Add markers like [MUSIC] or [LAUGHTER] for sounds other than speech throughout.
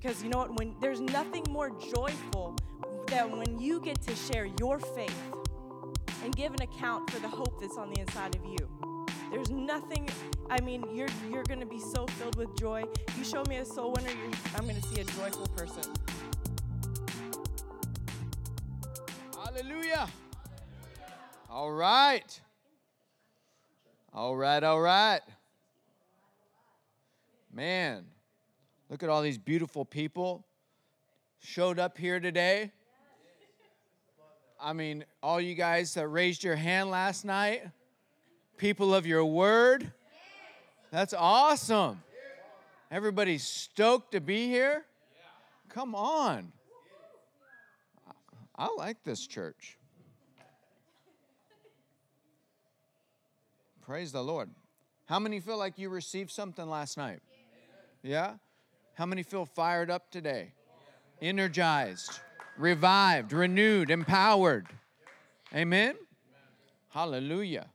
Because you know what? When there's nothing more joyful than when you get to share your faith and give an account for the hope that's on the inside of you. There's nothing. I mean, you're you're gonna be so filled with joy. You show me a soul winner, I'm gonna see a joyful person. Hallelujah. All right. All right, all right. Man, look at all these beautiful people showed up here today. I mean, all you guys that raised your hand last night, people of your word. That's awesome. Everybody's stoked to be here. Come on. I like this church. Praise the Lord. How many feel like you received something last night? Yeah? How many feel fired up today? Energized, revived, renewed, empowered. Amen? Hallelujah.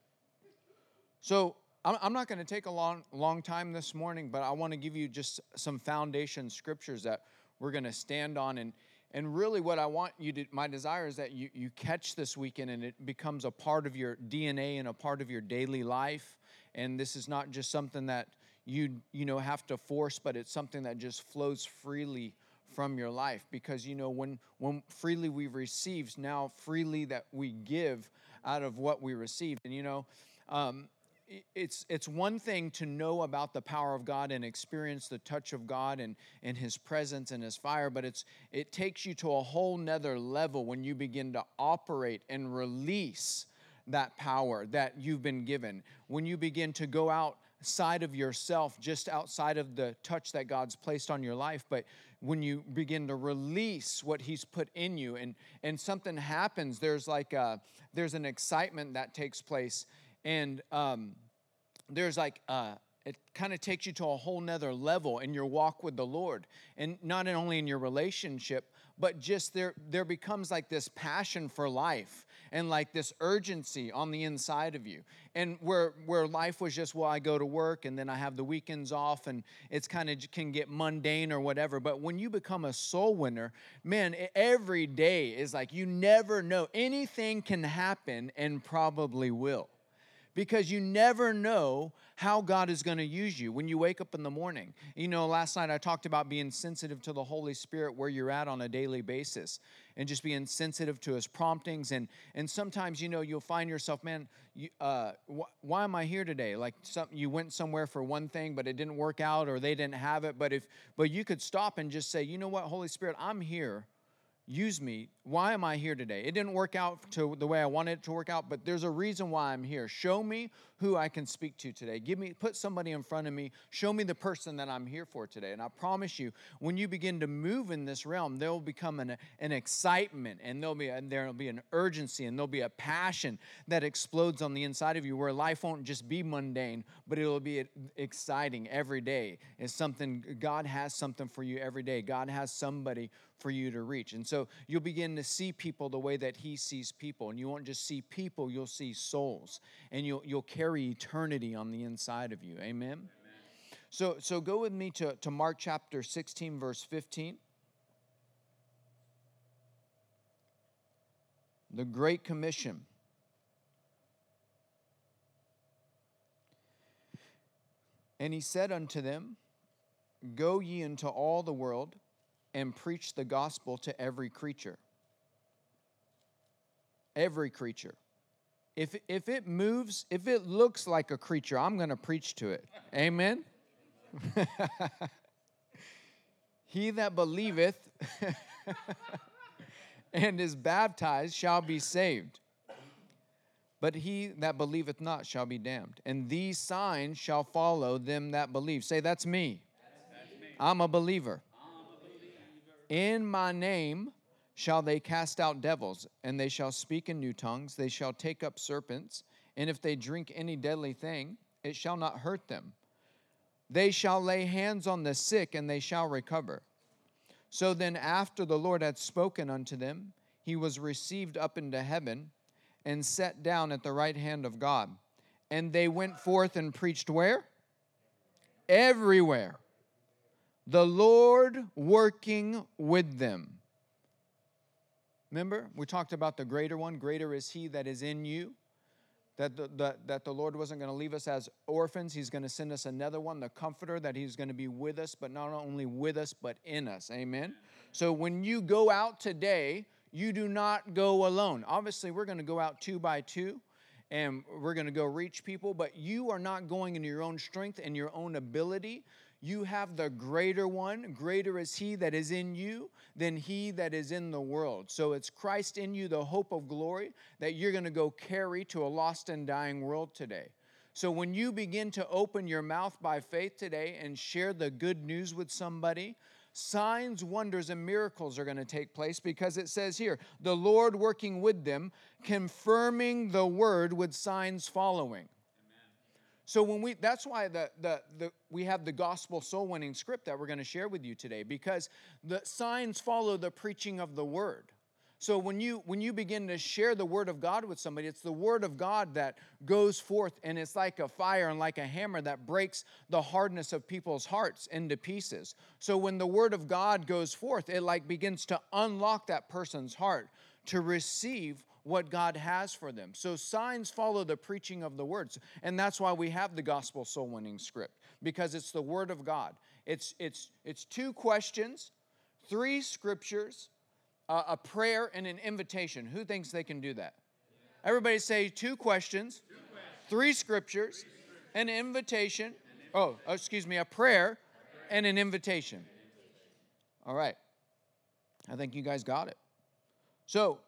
So, I'm not going to take a long, long time this morning, but I want to give you just some foundation scriptures that we're going to stand on. And, and really, what I want you to, my desire is that you, you catch this weekend and it becomes a part of your DNA and a part of your daily life. And this is not just something that you, you know, have to force, but it's something that just flows freely from your life. Because, you know, when, when freely we receive, now freely that we give out of what we received. And, you know, um, it's it's one thing to know about the power of God and experience the touch of God and, and his presence and his fire, but it's it takes you to a whole nother level when you begin to operate and release that power that you've been given. When you begin to go outside of yourself, just outside of the touch that God's placed on your life, but when you begin to release what he's put in you and and something happens there's like a, there's an excitement that takes place and um, there's like uh, it kind of takes you to a whole nother level in your walk with the lord. And not only in your relationship but just there there becomes like this passion for life and like this urgency on the inside of you. And where where life was just well i go to work and then i have the weekends off and it's kind of can get mundane or whatever. But when you become a soul winner man every day is like you never know. Anything can happen and probably will. Because you never know how God is going to use you when you wake up in the morning. You know, last night I talked about being sensitive to the Holy Spirit where you're at on a daily basis and just being sensitive to his promptings. And and sometimes you know you'll find yourself man you, uh, wh- why am I here today? Like some, you went somewhere for one thing but it didn't work out or they didn't have it. But if but you could stop and just say you know what Holy Spirit I'm here. Use me. Why am I here today? It didn't work out to the way I wanted it to work out, but there's a reason why I'm here. Show me who I can speak to today. Give me put somebody in front of me. Show me the person that I'm here for today. And I promise you, when you begin to move in this realm, there will become an, an excitement and there'll be a, there'll be an urgency and there'll be a passion that explodes on the inside of you where life won't just be mundane, but it'll be exciting every day. It's something God has something for you every day. God has somebody for you to reach. And so you'll begin to see people the way that he sees people. And you won't just see people, you'll see souls. And you'll, you'll carry eternity on the inside of you. Amen? Amen. So, so go with me to, to Mark chapter 16, verse 15. The Great Commission. And he said unto them, Go ye into all the world and preach the gospel to every creature. Every creature. If, if it moves, if it looks like a creature, I'm going to preach to it. Amen? [LAUGHS] he that believeth [LAUGHS] and is baptized shall be saved. But he that believeth not shall be damned. And these signs shall follow them that believe. Say, that's me. That's me. I'm a believer. In my name shall they cast out devils, and they shall speak in new tongues. They shall take up serpents, and if they drink any deadly thing, it shall not hurt them. They shall lay hands on the sick, and they shall recover. So then, after the Lord had spoken unto them, he was received up into heaven and set down at the right hand of God. And they went forth and preached where? Everywhere the Lord working with them. Remember, we talked about the greater one. Greater is he that is in you. That the, the that the Lord wasn't going to leave us as orphans. He's going to send us another one, the comforter, that he's going to be with us, but not only with us, but in us. Amen. So when you go out today, you do not go alone. Obviously, we're going to go out two by two and we're going to go reach people, but you are not going in your own strength and your own ability. You have the greater one. Greater is he that is in you than he that is in the world. So it's Christ in you, the hope of glory, that you're going to go carry to a lost and dying world today. So when you begin to open your mouth by faith today and share the good news with somebody, signs, wonders, and miracles are going to take place because it says here, the Lord working with them, confirming the word with signs following. So when we that's why the, the, the we have the gospel soul winning script that we're going to share with you today because the signs follow the preaching of the word. So when you when you begin to share the word of God with somebody, it's the word of God that goes forth and it's like a fire and like a hammer that breaks the hardness of people's hearts into pieces. So when the word of God goes forth, it like begins to unlock that person's heart to receive what God has for them. So signs follow the preaching of the words. And that's why we have the gospel soul winning script because it's the word of God. It's it's it's two questions, three scriptures, uh, a prayer and an invitation. Who thinks they can do that? Everybody say two questions, two questions. three scriptures, an invitation. Oh, excuse me, a prayer and an invitation. All right. I think you guys got it. So,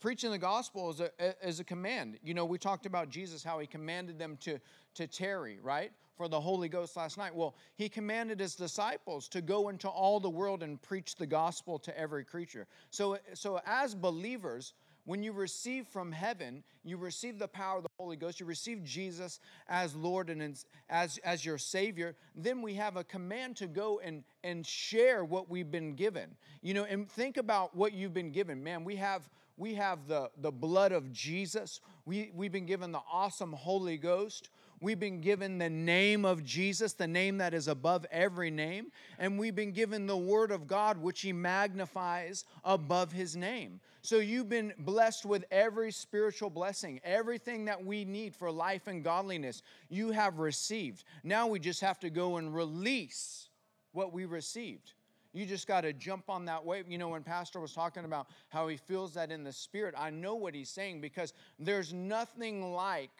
preaching the gospel is a, is a command. You know, we talked about Jesus, how he commanded them to, to tarry, right? For the Holy Ghost last night. Well, he commanded his disciples to go into all the world and preach the gospel to every creature. So, so as believers, when you receive from heaven, you receive the power of the Holy Ghost, you receive Jesus as Lord and as, as your Savior, then we have a command to go and, and share what we've been given. You know, and think about what you've been given. Man, we have we have the, the blood of Jesus. We, we've been given the awesome Holy Ghost. We've been given the name of Jesus, the name that is above every name. And we've been given the Word of God, which He magnifies above His name. So you've been blessed with every spiritual blessing, everything that we need for life and godliness, you have received. Now we just have to go and release what we received. You just got to jump on that wave. You know, when Pastor was talking about how he feels that in the spirit, I know what he's saying because there's nothing like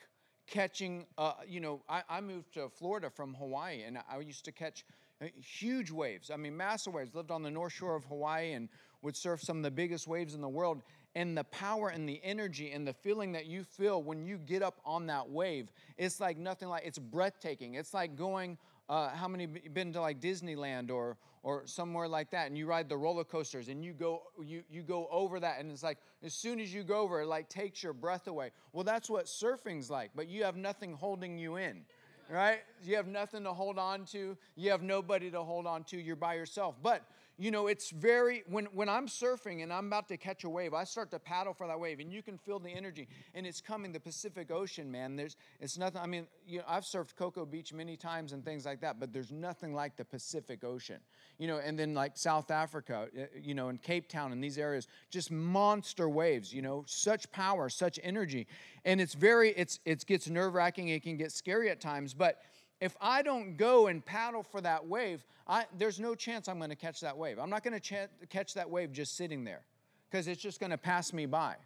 catching, uh, you know, I, I moved to Florida from Hawaii and I used to catch uh, huge waves. I mean, massive waves. Lived on the north shore of Hawaii and would surf some of the biggest waves in the world. And the power and the energy and the feeling that you feel when you get up on that wave, it's like nothing like, it's breathtaking. It's like going uh, how many been to like Disneyland or or somewhere like that, and you ride the roller coasters, and you go you you go over that, and it's like as soon as you go over, it like takes your breath away. Well, that's what surfing's like, but you have nothing holding you in, right? You have nothing to hold on to. You have nobody to hold on to. You're by yourself. But you know, it's very, when, when I'm surfing and I'm about to catch a wave, I start to paddle for that wave and you can feel the energy and it's coming, the Pacific Ocean, man. There's, it's nothing, I mean, you know, I've surfed Cocoa Beach many times and things like that, but there's nothing like the Pacific Ocean, you know, and then like South Africa, you know, in Cape Town and these areas, just monster waves, you know, such power, such energy. And it's very, it's, it gets nerve wracking, it can get scary at times, but if I don't go and paddle for that wave, I, there's no chance I'm going to catch that wave. I'm not going to ch- catch that wave just sitting there because it's just going to pass me by,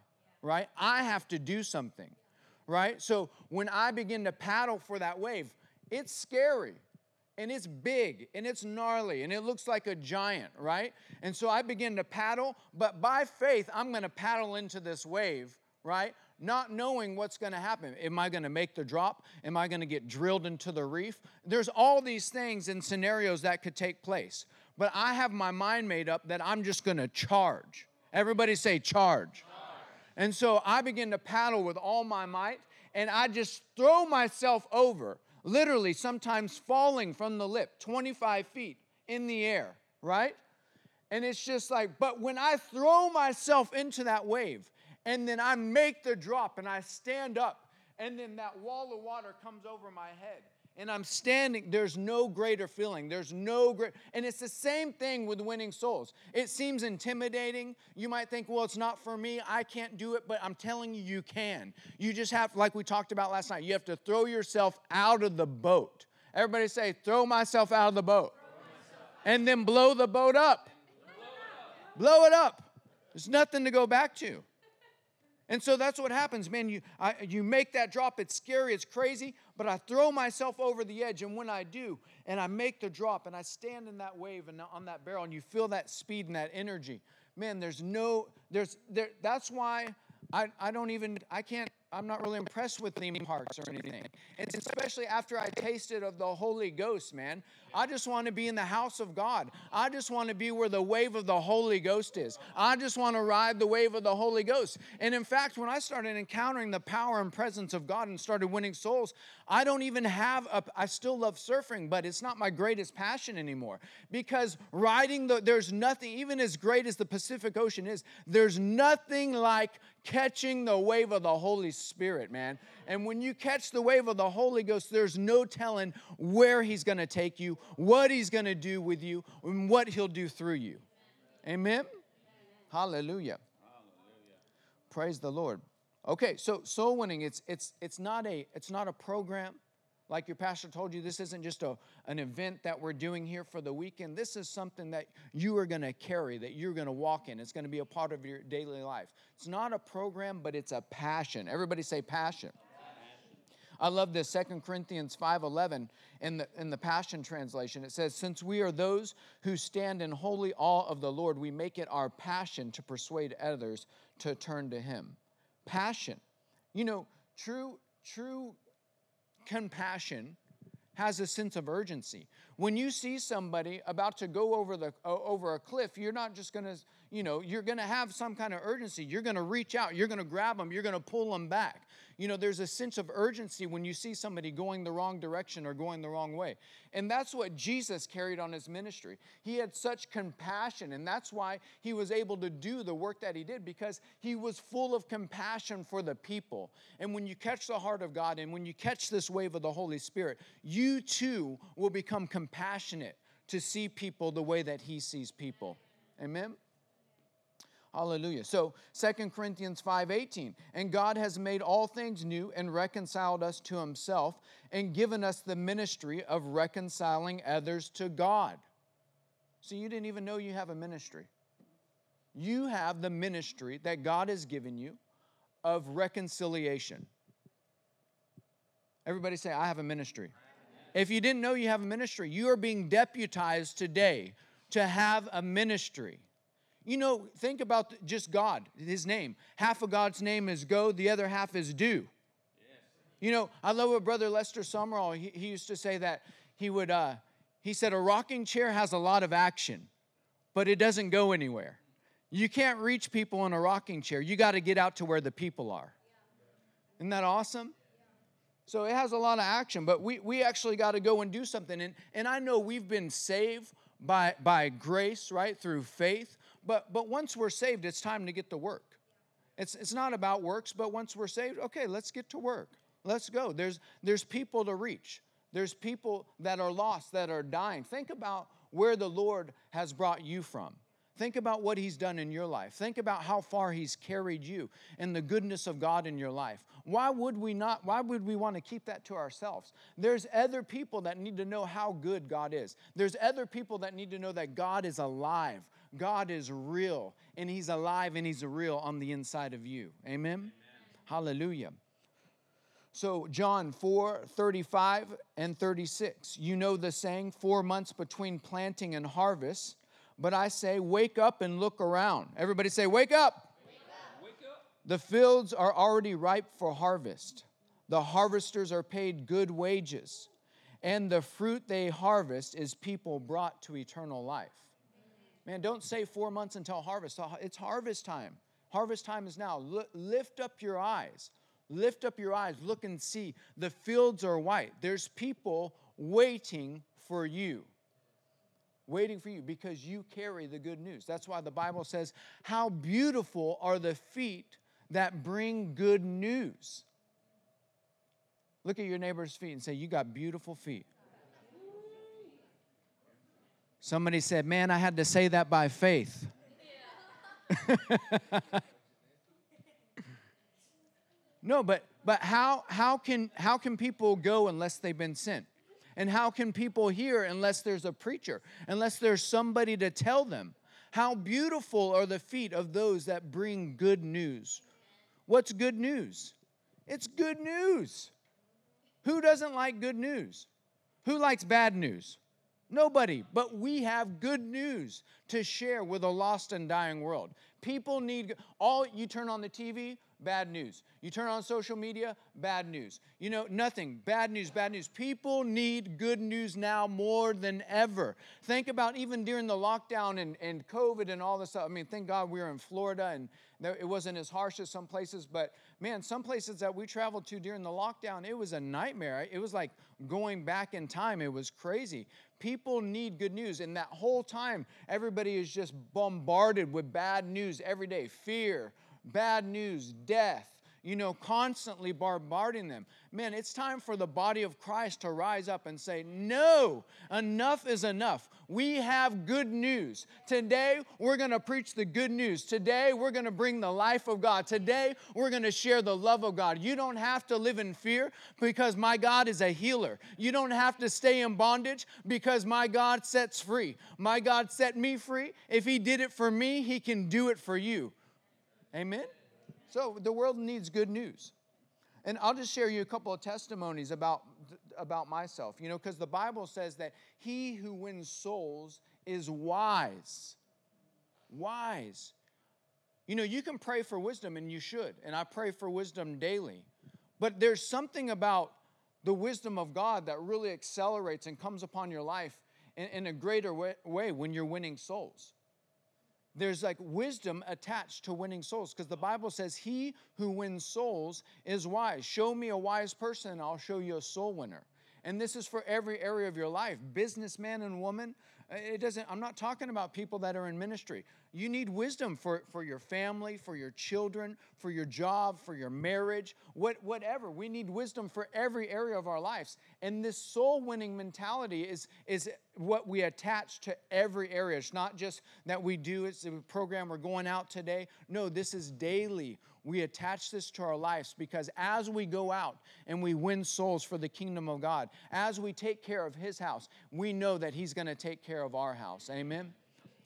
right? I have to do something, right? So when I begin to paddle for that wave, it's scary and it's big and it's gnarly and it looks like a giant, right? And so I begin to paddle, but by faith, I'm going to paddle into this wave, right? Not knowing what's going to happen. Am I going to make the drop? Am I going to get drilled into the reef? There's all these things and scenarios that could take place. But I have my mind made up that I'm just going to charge. Everybody say charge. charge. And so I begin to paddle with all my might and I just throw myself over, literally sometimes falling from the lip 25 feet in the air, right? And it's just like, but when I throw myself into that wave, and then I make the drop and I stand up, and then that wall of water comes over my head. and I'm standing, there's no greater feeling. There's no great, and it's the same thing with winning souls. It seems intimidating. You might think, well, it's not for me. I can't do it, but I'm telling you, you can. You just have, like we talked about last night, you have to throw yourself out of the boat. Everybody say, throw myself out of the boat. And then blow the boat up. Blow it up. There's nothing to go back to. And so that's what happens, man. You, I, you make that drop. It's scary, it's crazy, but I throw myself over the edge. And when I do, and I make the drop, and I stand in that wave and on that barrel, and you feel that speed and that energy, man, there's no, there's, there, that's why I, I don't even, I can't I'm not really impressed with theme parks or anything. And especially after I tasted of the Holy Ghost, man. I just want to be in the house of God. I just want to be where the wave of the Holy Ghost is. I just want to ride the wave of the Holy Ghost. And in fact, when I started encountering the power and presence of God and started winning souls, I don't even have a, I still love surfing, but it's not my greatest passion anymore. Because riding the, there's nothing, even as great as the Pacific Ocean is, there's nothing like catching the wave of the Holy Spirit, man. And when you catch the wave of the Holy Ghost, there's no telling where He's going to take you, what He's going to do with you, and what He'll do through you. Amen? Hallelujah. Hallelujah. Praise the Lord. Okay, so soul winning, it's it's it's not a it's not a program. Like your pastor told you, this isn't just a, an event that we're doing here for the weekend. This is something that you are going to carry, that you're going to walk in. It's going to be a part of your daily life. It's not a program, but it's a passion. Everybody say passion. I love this 2 Corinthians 5:11 in the in the Passion translation. It says, "Since we are those who stand in holy awe of the Lord, we make it our passion to persuade others to turn to him." Passion. You know, true true compassion has a sense of urgency. When you see somebody about to go over the over a cliff, you're not just going to, you know, you're going to have some kind of urgency. You're going to reach out, you're going to grab them, you're going to pull them back. You know, there's a sense of urgency when you see somebody going the wrong direction or going the wrong way. And that's what Jesus carried on his ministry. He had such compassion, and that's why he was able to do the work that he did because he was full of compassion for the people. And when you catch the heart of God and when you catch this wave of the Holy Spirit, you too will become compassionate to see people the way that he sees people. Amen. Hallelujah. So Second Corinthians 5:18, and God has made all things new and reconciled us to himself and given us the ministry of reconciling others to God. So you didn't even know you have a ministry. You have the ministry that God has given you of reconciliation. Everybody say, I have a ministry. If you didn't know you have a ministry, you are being deputized today to have a ministry. You know, think about just God, His name. Half of God's name is go, the other half is do. You know, I love what Brother Lester Sumrall, he, he used to say that he would, uh, he said, a rocking chair has a lot of action, but it doesn't go anywhere. You can't reach people in a rocking chair. You got to get out to where the people are. Isn't that awesome? So it has a lot of action, but we, we actually got to go and do something. And, and I know we've been saved by, by grace, right, through faith. But, but once we're saved, it's time to get to work. It's, it's not about works, but once we're saved, okay, let's get to work. Let's go. There's, there's people to reach, there's people that are lost, that are dying. Think about where the Lord has brought you from. Think about what He's done in your life. Think about how far He's carried you and the goodness of God in your life. Why would we not? Why would we want to keep that to ourselves? There's other people that need to know how good God is. There's other people that need to know that God is alive. God is real and He's alive and He's real on the inside of you. Amen? Amen. Hallelujah. So, John 4 35 and 36. You know the saying, four months between planting and harvest. But I say, wake up and look around. Everybody say, wake up. The fields are already ripe for harvest. The harvesters are paid good wages. And the fruit they harvest is people brought to eternal life. Man, don't say four months until harvest. It's harvest time. Harvest time is now. lift up your eyes. Lift up your eyes. Look and see. The fields are white. There's people waiting for you. Waiting for you because you carry the good news. That's why the Bible says, How beautiful are the feet that bring good news. Look at your neighbor's feet and say, You got beautiful feet. Somebody said, Man, I had to say that by faith. [LAUGHS] no, but but how how can how can people go unless they've been sent? And how can people hear unless there's a preacher, unless there's somebody to tell them? How beautiful are the feet of those that bring good news. What's good news? It's good news. Who doesn't like good news? Who likes bad news? Nobody. But we have good news to share with a lost and dying world. People need all you turn on the TV, bad news. You turn on social media, bad news. You know, nothing, bad news, bad news. People need good news now more than ever. Think about even during the lockdown and, and COVID and all this stuff. I mean, thank God we were in Florida and it wasn't as harsh as some places, but man, some places that we traveled to during the lockdown, it was a nightmare. It was like going back in time. It was crazy. People need good news. And that whole time, everybody is just bombarded with bad news every day fear, bad news, death, you know, constantly bombarding them. Man, it's time for the body of Christ to rise up and say, No, enough is enough. We have good news. Today, we're going to preach the good news. Today, we're going to bring the life of God. Today, we're going to share the love of God. You don't have to live in fear because my God is a healer. You don't have to stay in bondage because my God sets free. My God set me free. If He did it for me, He can do it for you. Amen? So the world needs good news. And I'll just share you a couple of testimonies about, about myself, you know, because the Bible says that he who wins souls is wise. Wise. You know, you can pray for wisdom, and you should, and I pray for wisdom daily. But there's something about the wisdom of God that really accelerates and comes upon your life in, in a greater way, way when you're winning souls there's like wisdom attached to winning souls because the Bible says, He who wins souls is wise. Show me a wise person, and I'll show you a soul winner. And this is for every area of your life businessman and woman. Uh, it doesn't, I'm not talking about people that are in ministry. You need wisdom for, for your family, for your children, for your job, for your marriage, what, whatever. We need wisdom for every area of our lives. And this soul winning mentality is, is what we attach to every area. It's not just that we do, it's a program we're going out today. No, this is daily. We attach this to our lives because as we go out and we win souls for the kingdom of God, as we take care of His house, we know that He's going to take care of our house. Amen?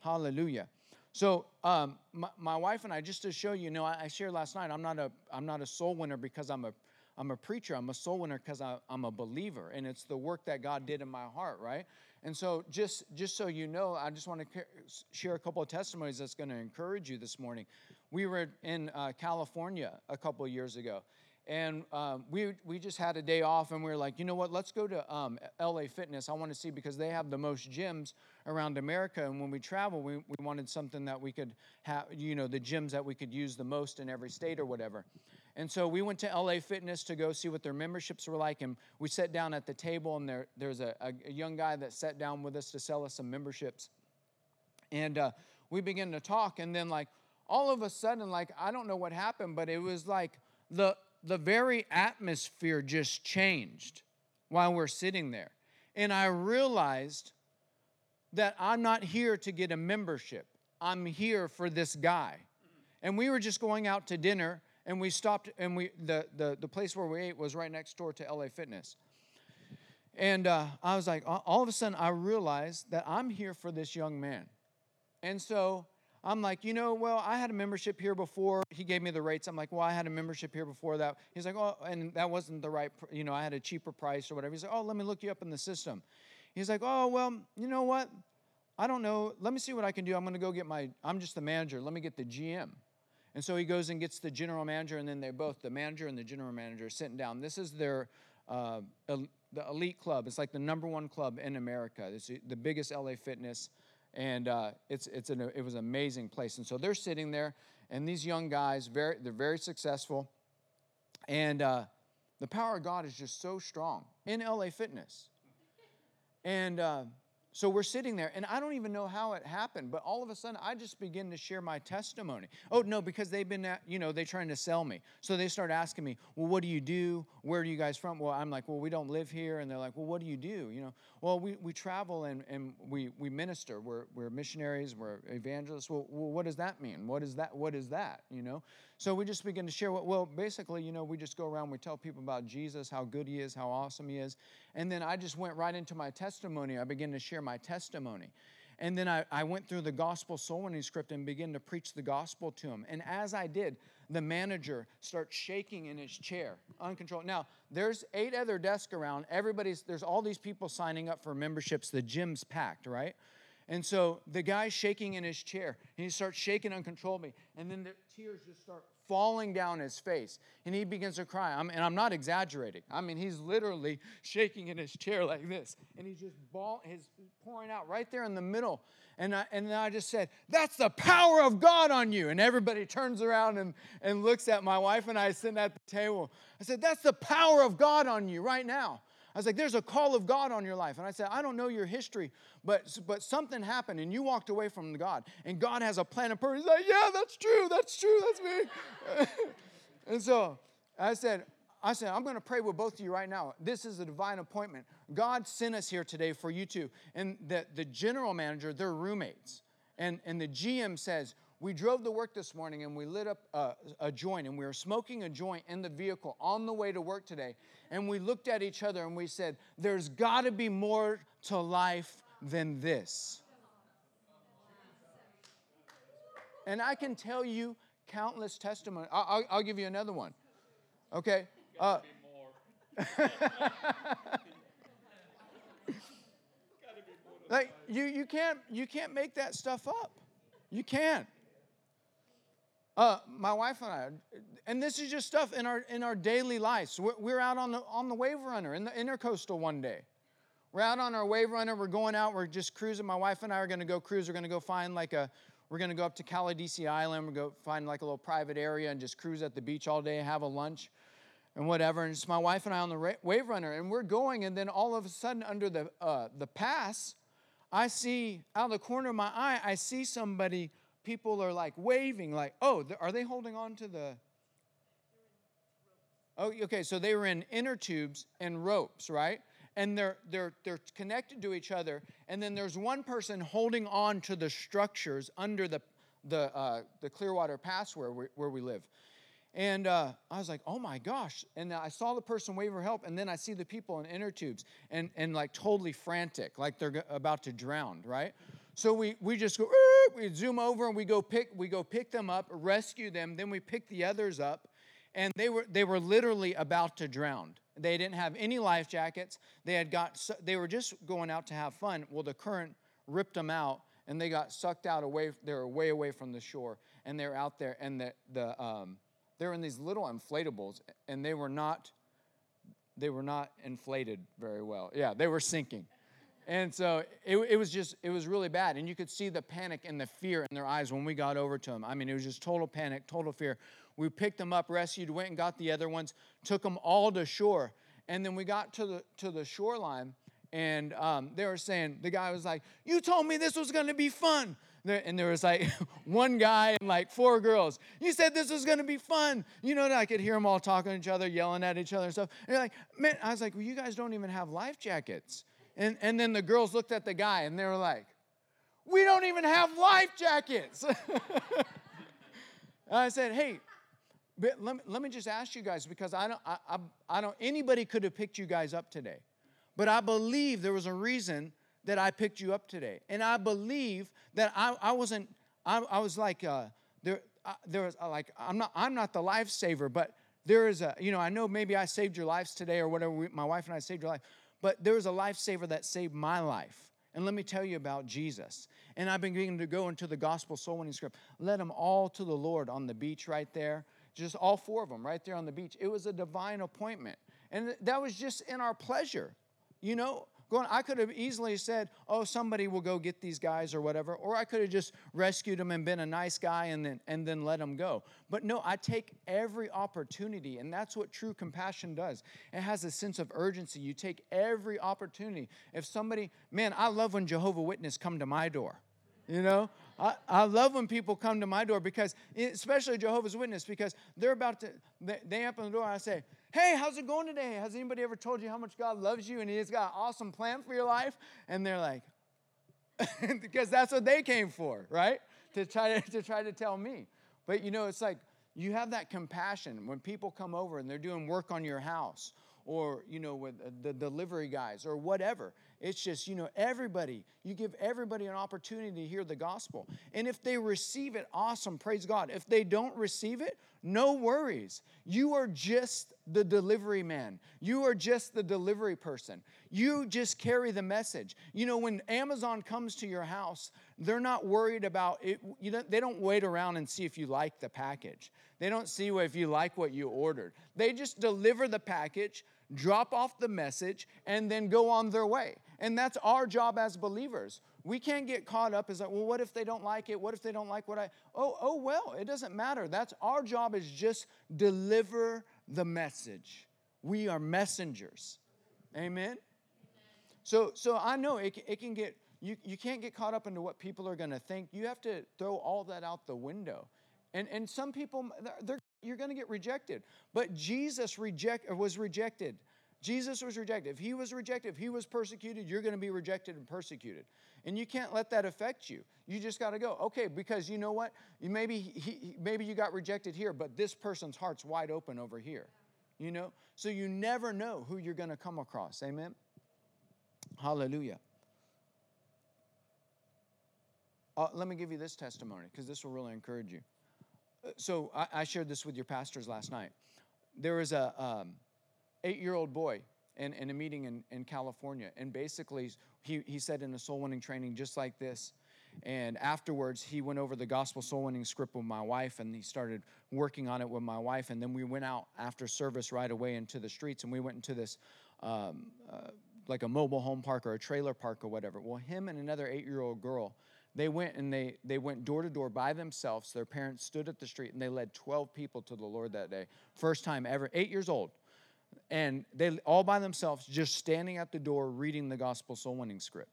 Hallelujah. So um, my, my, wife and I, just to show you, you know, I, I, shared last night. I'm not a I'm not a soul winner because I'm a I'm a preacher. I'm a soul winner because I'm a believer, and it's the work that God did in my heart, right? And so, just just so you know, I just want to share a couple of testimonies that's going to encourage you this morning. We were in uh, California a couple of years ago, and um, we we just had a day off, and we were like, you know what? Let's go to um, LA Fitness. I want to see because they have the most gyms around America, and when we travel, we, we wanted something that we could have, you know, the gyms that we could use the most in every state or whatever. And so we went to LA Fitness to go see what their memberships were like, and we sat down at the table, and there there's a, a young guy that sat down with us to sell us some memberships, and uh, we began to talk, and then like all of a sudden, like I don't know what happened, but it was like the the very atmosphere just changed while we're sitting there. And I realized that I'm not here to get a membership, I'm here for this guy. And we were just going out to dinner and we stopped and we the the, the place where we ate was right next door to LA Fitness. And uh, I was like, all of a sudden, I realized that I'm here for this young man. And so I'm like, you know, well, I had a membership here before. He gave me the rates. I'm like, well, I had a membership here before that. He's like, oh, and that wasn't the right, you know, I had a cheaper price or whatever. He's like, oh, let me look you up in the system. He's like, oh, well, you know what? I don't know. Let me see what I can do. I'm going to go get my, I'm just the manager. Let me get the GM. And so he goes and gets the general manager, and then they both, the manager and the general manager, are sitting down. This is their, uh, the elite club. It's like the number one club in America. It's the biggest LA fitness and uh, it's, it's an, it was an amazing place. And so they're sitting there, and these young guys, very, they're very successful, and uh, the power of God is just so strong in LA Fitness. And uh, so we're sitting there, and I don't even know how it happened, but all of a sudden I just begin to share my testimony. Oh, no, because they've been, at, you know, they're trying to sell me. So they start asking me, well, what do you do? Where are you guys from? Well, I'm like, well, we don't live here. And they're like, well, what do you do? You know, well, we, we travel and, and we, we minister. We're, we're missionaries, we're evangelists. Well, well, what does that mean? What is that? What is that? You know? So we just begin to share what, well, basically, you know, we just go around, we tell people about Jesus, how good he is, how awesome he is. And then I just went right into my testimony. I began to share my testimony. And then I, I went through the gospel soul winning script and began to preach the gospel to him. And as I did, the manager starts shaking in his chair, uncontrolled. Now, there's eight other desks around. Everybody's, there's all these people signing up for memberships. The gym's packed, right? And so the guy's shaking in his chair, and he starts shaking uncontrollably, and then the tears just start falling down his face, and he begins to cry. I'm, and I'm not exaggerating. I mean, he's literally [LAUGHS] shaking in his chair like this, and he's just ball, he's pouring out right there in the middle. And I, and I just said, That's the power of God on you. And everybody turns around and, and looks at my wife and I sitting at the table. I said, That's the power of God on you right now. I was like, there's a call of God on your life. And I said, I don't know your history, but, but something happened and you walked away from God. And God has a plan and purpose. He's like, yeah, that's true. That's true. That's me. [LAUGHS] and so I said, I said, I'm going to pray with both of you right now. This is a divine appointment. God sent us here today for you two. And the, the general manager, they're roommates. And, and the GM says, we drove to work this morning and we lit up a, a, joint and we were smoking a joint in the vehicle on the way to work today. And we looked at each other and we said, There's got to be more to life than this. And I can tell you countless testimony. I'll, I'll, I'll give you another one. Okay? Uh, [LAUGHS] like you, you can't you can't make that stuff up. You can't. Uh, my wife and I, and this is just stuff in our in our daily lives. We're, we're out on the on the wave runner in the intercoastal one day. We're out on our wave runner. We're going out. We're just cruising. My wife and I are going to go cruise. We're going to go find like a. We're going to go up to Caladesi Island. We're going to find like a little private area and just cruise at the beach all day, have a lunch, and whatever. And it's my wife and I on the wave runner, and we're going. And then all of a sudden, under the uh, the pass, I see out of the corner of my eye, I see somebody people are like waving, like, oh, are they holding on to the. Oh, okay, so they were in inner tubes and ropes, right? And they're, they're, they're connected to each other. And then there's one person holding on to the structures under the, the, uh, the Clearwater Pass where we, where we live. And uh, I was like, oh my gosh. And I saw the person wave for help, and then I see the people in inner tubes and, and like totally frantic, like they're about to drown, right? So we, we just go, we zoom over and we go pick we go pick them up, rescue them, then we pick the others up, and they were they were literally about to drown. They didn't have any life jackets. They had got they were just going out to have fun. Well, the current ripped them out, and they got sucked out away. They were way away from the shore, and they're out there, and the the um, they're in these little inflatables, and they were not they were not inflated very well. Yeah, they were sinking. And so it, it, was just, it was really bad. And you could see the panic and the fear in their eyes when we got over to them. I mean, it was just total panic, total fear. We picked them up, rescued, went and got the other ones, took them all to shore. And then we got to the, to the shoreline, and um, they were saying, the guy was like, You told me this was gonna be fun. And there was like [LAUGHS] one guy and like four girls. You said this was gonna be fun. You know, I could hear them all talking to each other, yelling at each other and stuff. And like, man, I was like, well, you guys don't even have life jackets. And, and then the girls looked at the guy and they were like, We don't even have life jackets. [LAUGHS] I said, Hey, let me, let me just ask you guys because I don't, I, I, I don't, anybody could have picked you guys up today. But I believe there was a reason that I picked you up today. And I believe that I, I wasn't, I, I was like, uh, there, uh, there was uh, like, I'm not, I'm not the lifesaver, but there is a, you know, I know maybe I saved your lives today or whatever, we, my wife and I saved your life, but there was a lifesaver that saved my life. And let me tell you about Jesus. And I've been beginning to go into the gospel soul winning script. Led them all to the Lord on the beach right there. Just all four of them right there on the beach. It was a divine appointment. And that was just in our pleasure. You know, going, I could have easily said, oh, somebody will go get these guys or whatever, or I could have just rescued them and been a nice guy and then, and then let them go. But no, I take every opportunity, and that's what true compassion does. It has a sense of urgency. You take every opportunity. If somebody, man, I love when Jehovah Witness come to my door. You know, I, I love when people come to my door because, especially Jehovah's Witness, because they're about to, they, they open the door and I say, Hey, how's it going today? Has anybody ever told you how much God loves you and He's got an awesome plan for your life? And they're like, [LAUGHS] because that's what they came for, right? To try to, to try to tell me. But you know, it's like you have that compassion when people come over and they're doing work on your house or you know with the delivery guys or whatever it's just, you know, everybody, you give everybody an opportunity to hear the gospel. And if they receive it, awesome, praise God. If they don't receive it, no worries. You are just the delivery man. You are just the delivery person. You just carry the message. You know, when Amazon comes to your house, they're not worried about it. You know, they don't wait around and see if you like the package. They don't see if you like what you ordered. They just deliver the package, drop off the message, and then go on their way. And that's our job as believers. We can't get caught up as like, well, what if they don't like it? What if they don't like what I oh, oh well, it doesn't matter. That's our job is just deliver the message. We are messengers. Amen. So so I know it, it can get you, you can't get caught up into what people are going to think. You have to throw all that out the window. And, and some people, they're, they're you're going to get rejected. But Jesus reject, was rejected Jesus was rejected. If he was rejected, if he was persecuted, you're going to be rejected and persecuted. And you can't let that affect you. You just got to go, okay, because you know what? maybe, he, maybe you got rejected here, but this person's heart's wide open over here. You know? So you never know who you're going to come across. Amen? Hallelujah. Uh, let me give you this testimony because this will really encourage you. Uh, so I, I, shared this with your pastors last night. There was a. Um, eight year old boy in, in a meeting in, in California. And basically, he, he said in a soul winning training just like this. And afterwards, he went over the gospel soul winning script with my wife and he started working on it with my wife. And then we went out after service right away into the streets and we went into this um, uh, like a mobile home park or a trailer park or whatever. Well, him and another eight year old girl, they went and they, they went door to door by themselves. Their parents stood at the street and they led 12 people to the Lord that day. First time ever, eight years old and they all by themselves just standing at the door reading the gospel soul winning script.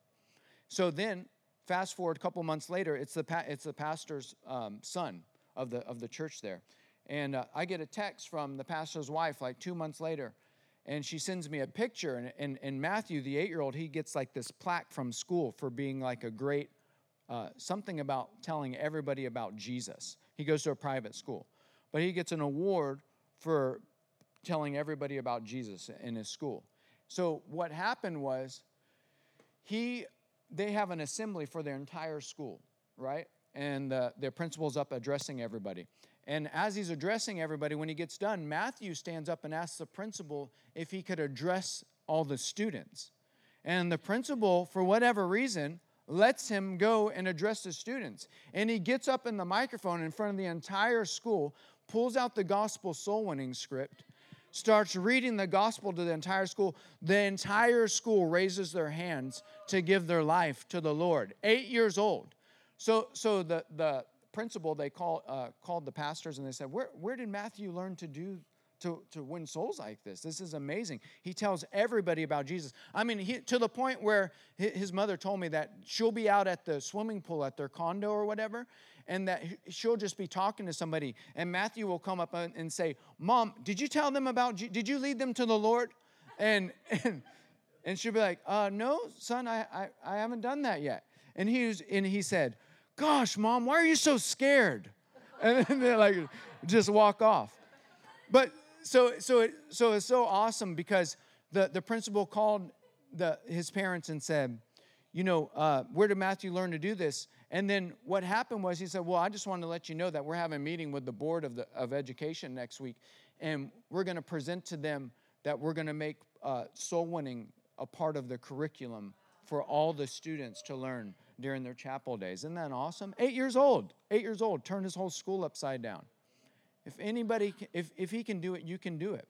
So then fast forward a couple months later it's the it's the pastor's um, son of the of the church there. And uh, i get a text from the pastor's wife like two months later and she sends me a picture. And, and, and matthew the eight year old he gets like this plaque from school for being like a great uh, something about telling everybody about jesus. He goes to a private school. But he gets an award for telling everybody about Jesus in his school. So what happened was he they have an assembly for their entire school, right? And uh, their principal's up addressing everybody. And as he's addressing everybody, when he gets done, Matthew stands up and asks the principal if he could address all the students. And the principal, for whatever reason, lets him go and address the students. And he gets up in the microphone in front of the entire school, pulls out the gospel soul winning script, starts reading the gospel to the entire school, the entire school raises their hands to give their life to the Lord. Eight years old. So, so the, the principal, they call, uh, called the pastors and they said, where, where did Matthew learn to do to, to win souls like this. This is amazing. He tells everybody about Jesus. I mean, he, to the point where his mother told me that she'll be out at the swimming pool at their condo or whatever, and that she'll just be talking to somebody, and Matthew will come up and say, Mom, did you tell them about, did you lead them to the Lord? And, [LAUGHS] and, and she'll be like, uh, No, son, I, I, I haven't done that yet. And he, was, and he said, Gosh, Mom, why are you so scared? [LAUGHS] And then they like just walk off. But so, so, it, so it's so awesome because the, the principal called the, his parents and said, you know, uh, where did Matthew learn to do this? And then what happened was he said, well, I just wanted to let you know that we're having a meeting with the board of, the, of education next week, and we're going to present to them that we're going to make uh, soul winning a part of the curriculum for all the students to learn during their chapel days. Isn't that awesome? Eight years old, eight years old, turned his whole school upside down. If anybody, if, if he can do it, you can do it.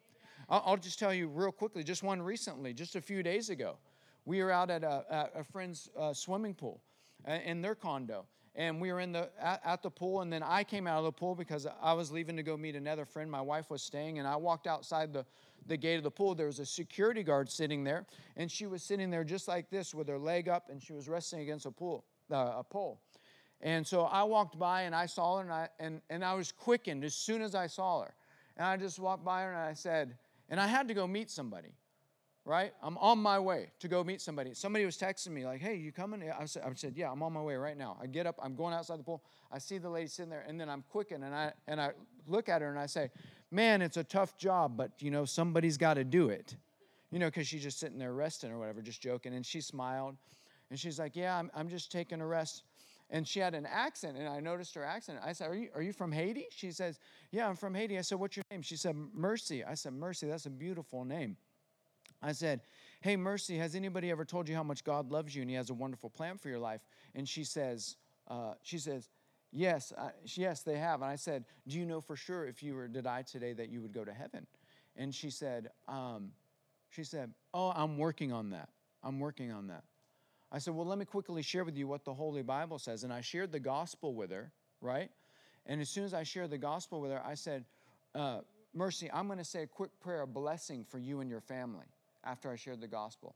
I'll, I'll just tell you real quickly, just one recently, just a few days ago we were out at a, at a friend's uh, swimming pool uh, in their condo. And we were in the at, at the pool, and then I came out of the pool because I was leaving to go meet another friend. My wife was staying, and I walked outside the, the gate of the pool. There was a security guard sitting there, and she was sitting there just like this with her leg up, and she was resting against a pool, uh, a pole. And so I walked by and I saw her, and I, and, and I was quickened as soon as I saw her. And I just walked by her and I said, and I had to go meet somebody right? I'm on my way to go meet somebody. Somebody was texting me, like, hey, you coming? I said, I said, yeah, I'm on my way right now. I get up, I'm going outside the pool. I see the lady sitting there, and then I'm quickened, and I, and I look at her and I say, man, it's a tough job, but, you know, somebody's got to do it. You know, because she's just sitting there resting or whatever, just joking. And she smiled, and she's like, yeah, I'm, I'm just taking a rest. And she had an accent, and I noticed her accent. I said, are you, are you from Haiti? She says, Yeah, I'm from Haiti. I said, What's your name? She said, Mercy. I said, Mercy, that's a beautiful name. I said, Hey, Mercy, has anybody ever told you how much God loves you and He has a wonderful plan for your life? And she says, uh, she says, Yes, I, yes, they have. And I said, Do you know for sure if you were to die today that you would go to heaven? And she said, um, She said, Oh, I'm working on that. I'm working on that. I said, Well, let me quickly share with you what the Holy Bible says. And I shared the gospel with her, right? And as soon as I shared the gospel with her, I said, uh, Mercy, I'm going to say a quick prayer a blessing for you and your family after I shared the gospel.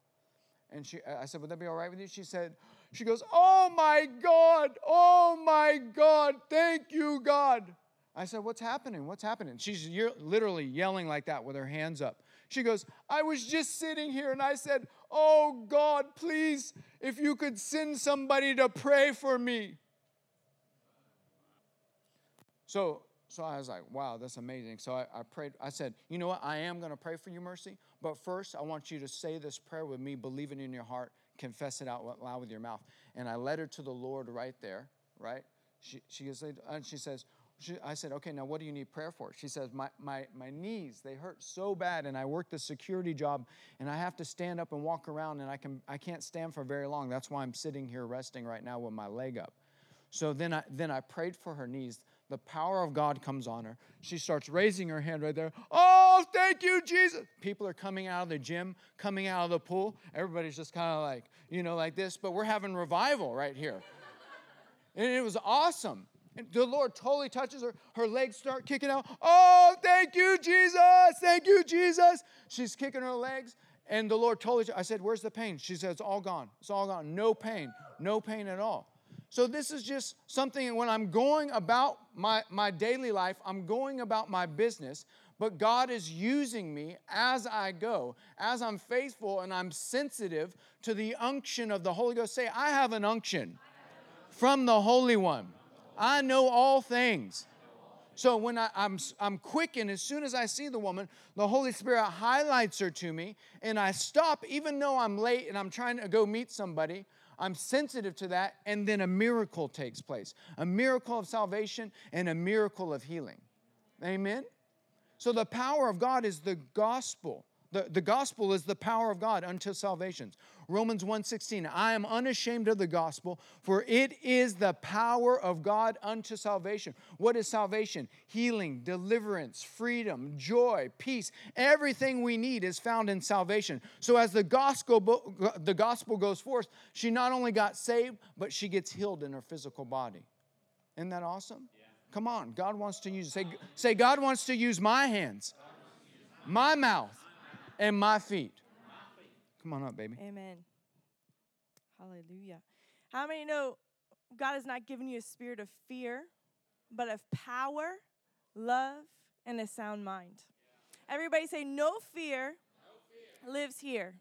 And she, I said, Would that be all right with you? She said, She goes, Oh my God, oh my God, thank you, God. I said, What's happening? What's happening? She's literally yelling like that with her hands up. She goes, I was just sitting here and I said, Oh God, please, if you could send somebody to pray for me. So so I was like, wow, that's amazing. So I, I, prayed. I said, you know what? I am going to pray for you, Mercy. But first, I want you to say this prayer with me, believe it in your heart, confess it out loud with your mouth. And I led her to the Lord right there, right? She, she, goes, and she says, she, I said, okay, now what do you need prayer for? She says, my, my, my knees, they hurt so bad, and I work the security job, and I have to stand up and walk around, and I, can, I can't stand for very long. That's why I'm sitting here resting right now with my leg up. So then I, then I prayed for her knees the power of God comes on her. She starts raising her hand right there. Oh, thank you, Jesus. People are coming out of the gym, coming out of the pool. Everybody's just kind of like, you know, like this, but we're having revival right here. and it was awesome. And the Lord totally touches her. Her legs start kicking out. Oh, thank you, Jesus. Thank you, Jesus. She's kicking her legs. And the Lord totally, I said, Where's the pain? She said, It's all gone. It's all gone. No pain. No pain at all. So, this is just something when I'm going about my, my daily life, I'm going about my business, but God is using me as I go, as I'm faithful and I'm sensitive to the unction of the Holy Ghost. Say, I have an unction from the Holy One. I know all things. So when I, am I'm, I'm quick, and as soon as I see the woman, the Holy Spirit highlights her to me, and I stop, even though I'm late and I'm trying to go meet somebody. I'm sensitive to that, and then a miracle takes place a miracle of salvation and a miracle of healing. Amen? So the power of God is the gospel. The, the gospel is the power of God unto salvation. Romans 1:16, I am unashamed of the gospel, for it is the power of God unto salvation. What is salvation? Healing, deliverance, freedom, joy, peace. Everything we need is found in salvation. So as the gospel the gospel goes forth, she not only got saved, but she gets healed in her physical body. Isn't that awesome? Yeah. Come on, God wants to use say say God wants to use my hands, my mouth, and my feet. Come on up, baby. Amen. Hallelujah. How many know God has not given you a spirit of fear, but of power, love, and a sound mind? Everybody say, No fear, no fear. lives here.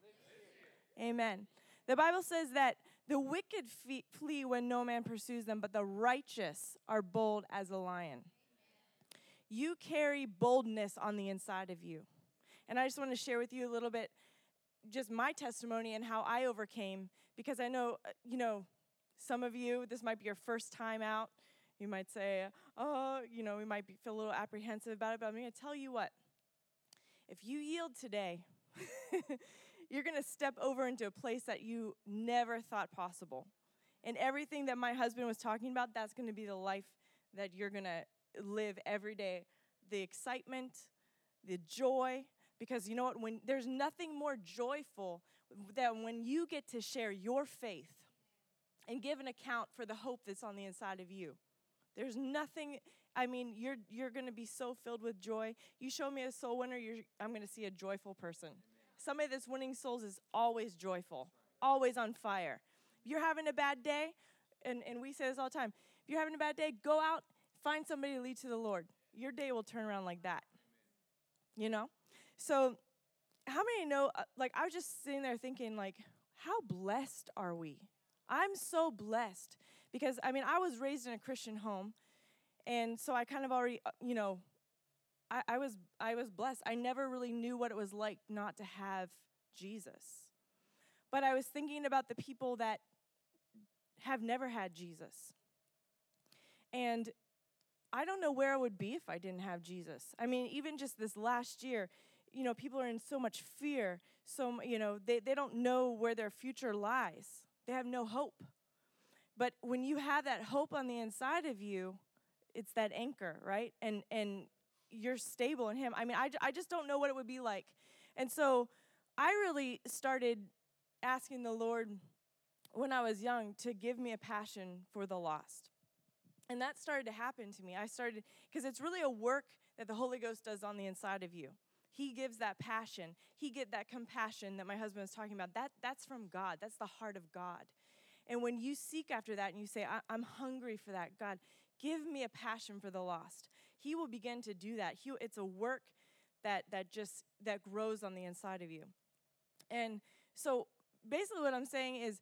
Amen. The Bible says that the wicked flee when no man pursues them, but the righteous are bold as a lion. You carry boldness on the inside of you. And I just want to share with you a little bit just my testimony and how I overcame because I know, uh, you know, some of you, this might be your first time out. You might say, oh, you know, we might be, feel a little apprehensive about it, but I'm going to tell you what. If you yield today, [LAUGHS] you're going to step over into a place that you never thought possible. And everything that my husband was talking about, that's going to be the life that you're going to live every day. The excitement, the joy, Because you know what? When there's nothing more joyful than when you get to share your faith and give an account for the hope that's on the inside of you. There's nothing. I mean, you're you're going to be so filled with joy. You show me a soul winner, I'm going to see a joyful person. Amen. Somebody that's winning souls is always joyful, always on fire. If you're having a bad day, and, and we say this all the time. If you're having a bad day, go out, find somebody to lead to the Lord. Your day will turn around like that. You know? So, how many know, uh, like, I was just sitting there thinking, like, how blessed are we? I'm so blessed because, I mean, I was raised in a Christian home. And so I kind of already, uh, you know, I, I was I was blessed. I never really knew what it was like not to have Jesus. But I was thinking about the people that have never had Jesus. And I don't know where I would be if I didn't have Jesus. I mean, even just this last year, you know, people are in so much fear. So, you know, they, they don't know where their future lies. They have no hope. But when you have that hope on the inside of you, it's that anchor, right? And and you're stable in him. I mean, I, I just don't know what it would be like. And so I really started asking the Lord when I was young to give me a passion for the lost. And that started to happen to me. I started, because it's really a work that the Holy Ghost does on the inside of you. He gives that passion. He get that compassion that my husband was talking about. That, that's from God. That's the heart of God. And when you seek after that and you say, I, am hungry for that, God, give me a passion for the lost. He will begin to do that. He, it's a work that that just that grows on the inside of you. And so basically what I'm saying is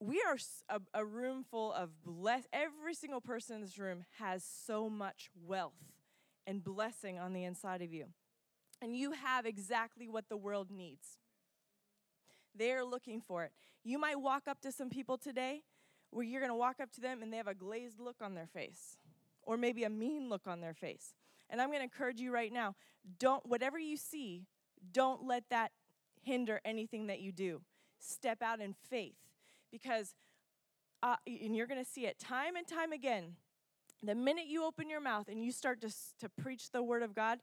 we are a, a room full of bless every single person in this room has so much wealth and blessing on the inside of you. And you have exactly what the world needs. They're looking for it. You might walk up to some people today where you're going to walk up to them and they have a glazed look on their face or maybe a mean look on their face. And I'm going to encourage you right now, don't whatever you see, don't let that hinder anything that you do. Step out in faith because uh, and you're going to see it time and time again. The minute you open your mouth and you start to, to preach the word of God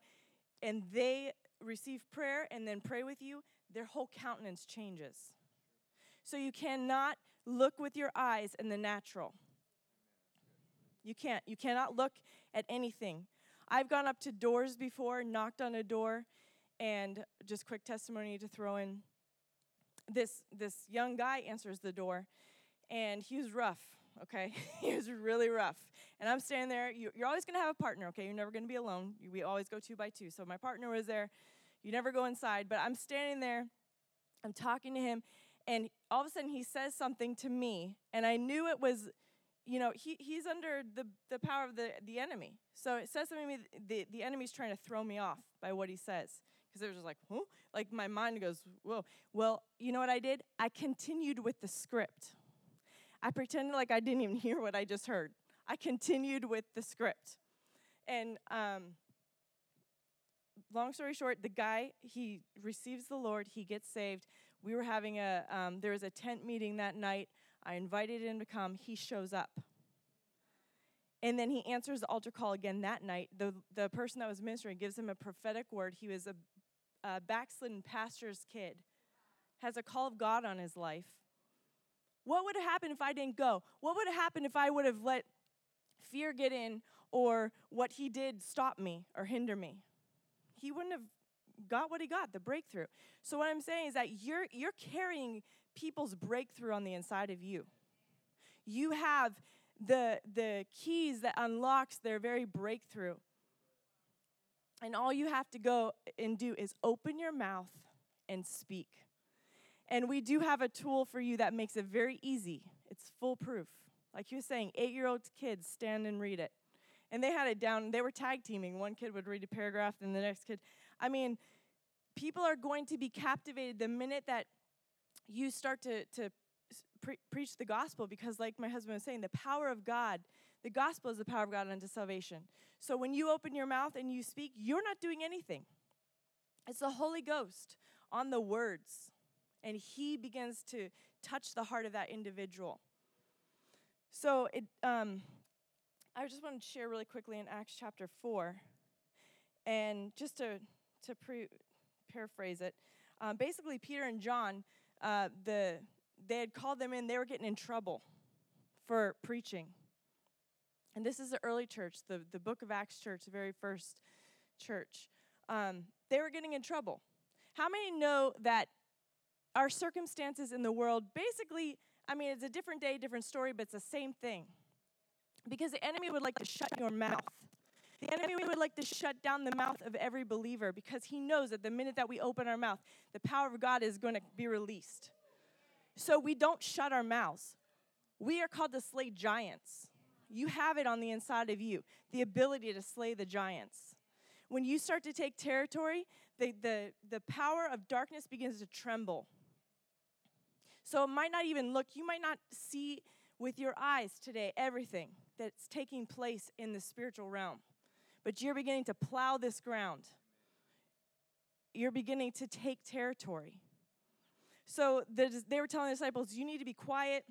and they receive prayer and then pray with you, their whole countenance changes. So you cannot look with your eyes in the natural. You can't. You cannot look at anything. I've gone up to doors before, knocked on a door, and just quick testimony to throw in. This this young guy answers the door, and he was rough. Okay, [LAUGHS] he was really rough. And I'm standing there. You, are always gonna have a partner. Okay, you're never gonna be alone. We always go two by two. So my partner was there. You never go inside, but I'm standing there. I'm talking to him, and all of a sudden he says something to me, and I knew it was, you know, he, he's under the, the power of the, the enemy. So it says something to me, the, the enemy's trying to throw me off by what he says. Because it was just like? Like my mind goes, whoa. Well, you know what I did? I continued with the script. I pretended like I didn't even hear what I just heard. I continued with the script. And um, long story short, the guy, he receives the Lord, he gets saved. We were having a, um, there was a tent meeting that night. I invited him to come. He shows up. And then he answers the altar call again that night. The, the person that was ministering gives him a prophetic word. He was a, a backslidden pastor's kid, has a call of God on his life. What would have happened if I didn't go? What would have happened if I would have let fear get in or what he did stop me or hinder me? He wouldn't have got what he got, the breakthrough. So what I'm saying is that you're you're carrying people's breakthrough on the inside of you. You have the the keys that unlocks their very breakthrough. And all you have to go and do is open your mouth and speak. And we do have a tool for you that makes it very easy. It's foolproof. Like you were saying, eight year old kids stand and read it and they had it down. They were tag teaming. One kid would read a paragraph, then the next kid. I mean, people are going to be captivated the minute that you start to, to pre- preach the gospel because, like my husband was saying, the power of God, the gospel is the power of God unto salvation. So when you open your mouth and you speak, you're not doing anything. It's the Holy Ghost on the words, and He begins to touch the heart of that individual. So it, um, I just want to share really quickly in Acts chapter 4. And just to, to, pre, paraphrase it. Um, basically, Peter and John, uh, the they had called them in. They were getting in trouble for preaching. And this is the early church, the, the book of Acts church, the very first church. Um, they were getting in trouble. How many know that our circumstances in the world basically, I mean, it's a different day, different story, but it's the same thing? Because the enemy would like to shut your mouth. The enemy would like to shut down the mouth of every believer because he knows that the minute that we open our mouth, the power of God is going to be released. So we don't shut our mouths. We are called to slay giants. You have it on the inside of you the ability to slay the giants. When you start to take territory, the, the, the power of darkness begins to tremble. So it might not even look, you might not see with your eyes today everything that's taking place in the spiritual realm, but you're beginning to plow this ground. You're beginning to take territory. So they were telling the disciples, you need to be quiet.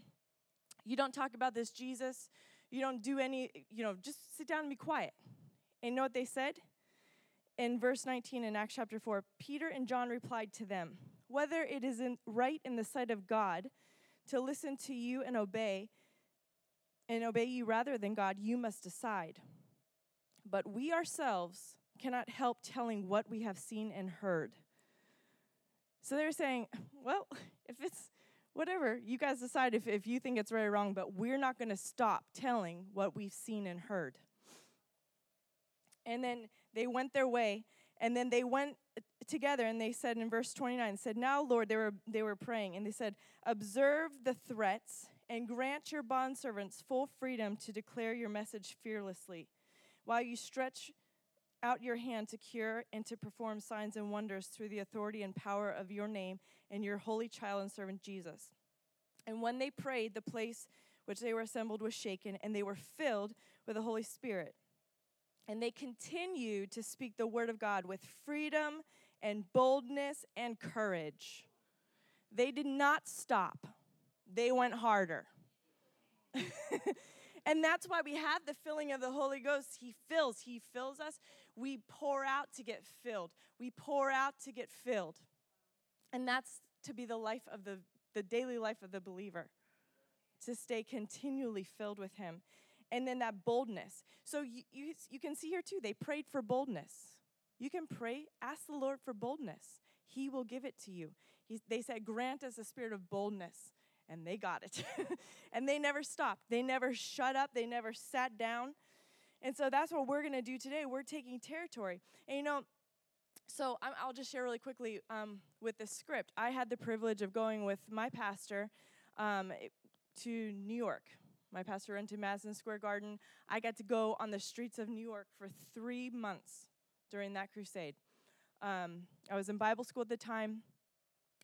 You don't talk about this Jesus. You don't do any, you know, just sit down and be quiet. And know what they said? In verse 19 in Acts chapter 4, Peter and John replied to them, Whether it is in, right in the sight of God to listen to you and obey, and obey you rather than God, you must decide. But we ourselves cannot help telling what we have seen and heard. So they're saying, well, [LAUGHS] if it's whatever, you guys decide if, if you think it's right or wrong, but we're not going to stop telling what we've seen and heard. And then they went their way, and then they went together and they said in verse 29 said now lord they were they were praying and they said observe the threats and grant your bondservants full freedom to declare your message fearlessly while you stretch out your hand to cure and to perform signs and wonders through the authority and power of your name and your holy child and servant Jesus. And when they prayed, the place which they were assembled was shaken, and they were filled with the Holy Spirit. And they continued to speak the word of God with freedom and boldness and courage. They did not stop, they went harder. [LAUGHS] And that's why we have the filling of the Holy Ghost. He fills, He fills us. We pour out to get filled. We pour out to get filled. And that's to be the life of the, the daily life of the believer, to stay continually filled with Him. And then that boldness. So you, you, you can see here too, they prayed for boldness. You can pray, ask the Lord for boldness. He will give it to you. He, they said, Grant us a spirit of boldness and they got it. [LAUGHS] and they never stopped. They never shut up. They never sat down. And so that's what we're going to do today. We're taking territory. And you know, so I'll just share really quickly um, with the script. I had the privilege of going with my pastor um, to New York. My pastor went to Madison Square Garden. I got to go on the streets of New York for three months during that crusade. Um, I was in Bible school at the time,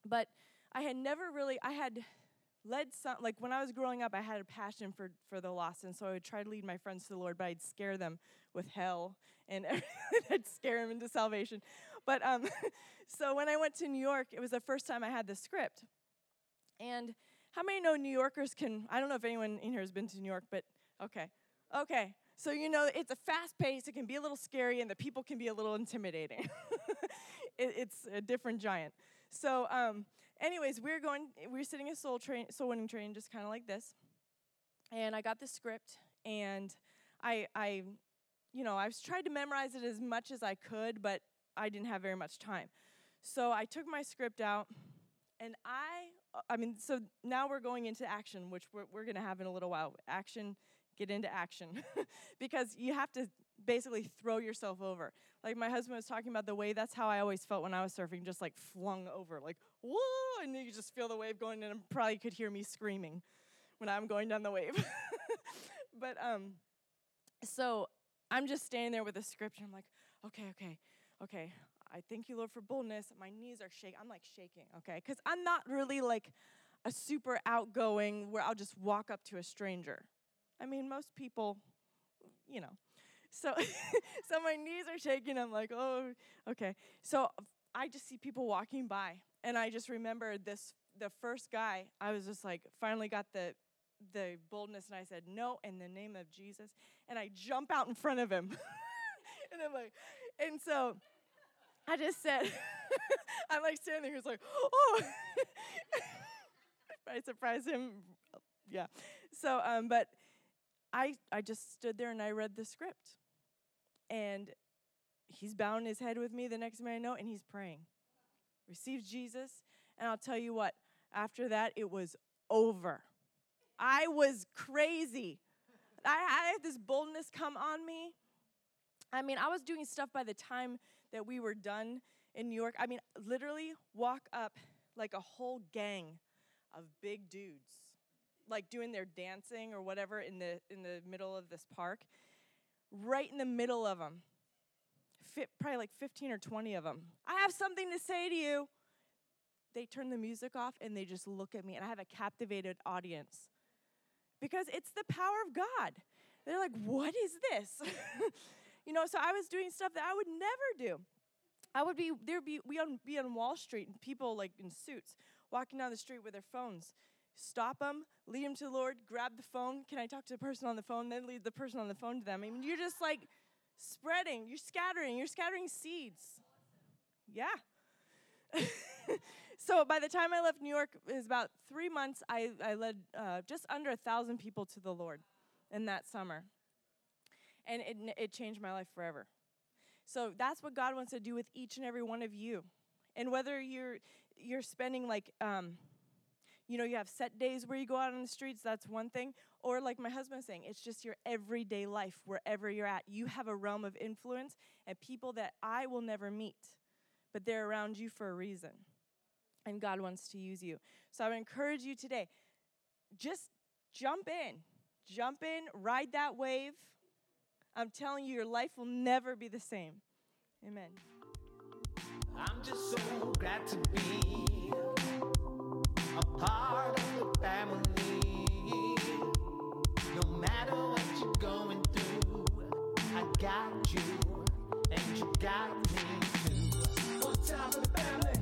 but I had never really, I had led some like when I was growing up, I had a passion for for the lost, and so I would try to lead my friends to the Lord, but I'd scare them with hell and [LAUGHS] I'd scare them into salvation. But um, [LAUGHS] so when I went to New York, it was the first time I had the script. And how many know New Yorkers can? I don't know if anyone in here has been to New York, but okay, okay. So you know it's a fast pace. It can be a little scary, and the people can be a little intimidating. [LAUGHS] it, it's a different giant. So, um, anyways, we are going. We are sitting in a soul train, soul winning train, just kind of like this. And I got the script, and I, I, you know, I was tried to memorize it as much as I could, but I didn't have very much time. So I took my script out, and I, I mean, so now we're going into action, which we're, we're going to have in a little while. Action get into action [LAUGHS] because you have to basically throw yourself over. Like my husband was talking about the wave, that's how I always felt when I was surfing, just like flung over, like, whoa, and you just feel the wave going, and probably could hear me screaming when I'm going down the wave. [LAUGHS] but um, so I'm just standing there with a script, and I'm like, okay, okay, okay. I thank you, Lord, for boldness. My knees are shaking. I'm like shaking, okay? Because I'm not really like a super outgoing where I'll just walk up to a stranger. I mean, most people, you know. So, [LAUGHS] so my knees are shaking. I'm like, oh, okay. So I just see people walking by, and I just remember this. The first guy, I was just like, finally got the the boldness, and I said, no, in the name of Jesus, and I jump out in front of him, [LAUGHS] and I'm like, and so I just said, [LAUGHS] I'm like standing there, he's like, oh. I surprised him. Yeah. So, um, but I, I just stood there and I read the script. And he's bowing his head with me the next minute I know, and he's praying. Receives Jesus. And I'll tell you what, after that, it was over. I was crazy. I had this boldness come on me. I mean, I was doing stuff by the time that we were done in New York. I mean, literally walk up like a whole gang of big dudes, like doing their dancing or whatever in the in the middle of this park. Right in the middle of them, fit probably like 15 or 20 of them. I have something to say to you. They turn the music off and they just look at me, and I have a captivated audience because it's the power of God. They're like, what is this? [LAUGHS] you know, so I was doing stuff that I would never do. I would be there'd be we would be on Wall Street and people like in suits walking down the street with their phones. Stop them, lead them to the Lord, grab the phone. Can I talk to the person on the phone? Then lead the person on the phone to them. I mean, you're just like spreading, you're scattering, you're scattering seeds. Yeah. [LAUGHS] so by the time I left New York, it was about three months. I, I led uh, just under a thousand people to the Lord in that summer. And it, it changed my life forever. So that's what God wants to do with each and every one of you. And whether you're you're spending like um, you know, you have set days where you go out on the streets, that's one thing. Or like my husband's saying, it's just your everyday life, wherever you're at. You have a realm of influence and people that I will never meet, but they're around you for a reason. And God wants to use you. So I would encourage you today, just jump in. Jump in, ride that wave. I'm telling you, your life will never be the same. Amen. I'm just so glad to be a part of the family. No matter what you're going through, I got you, and you got me too. One time the family.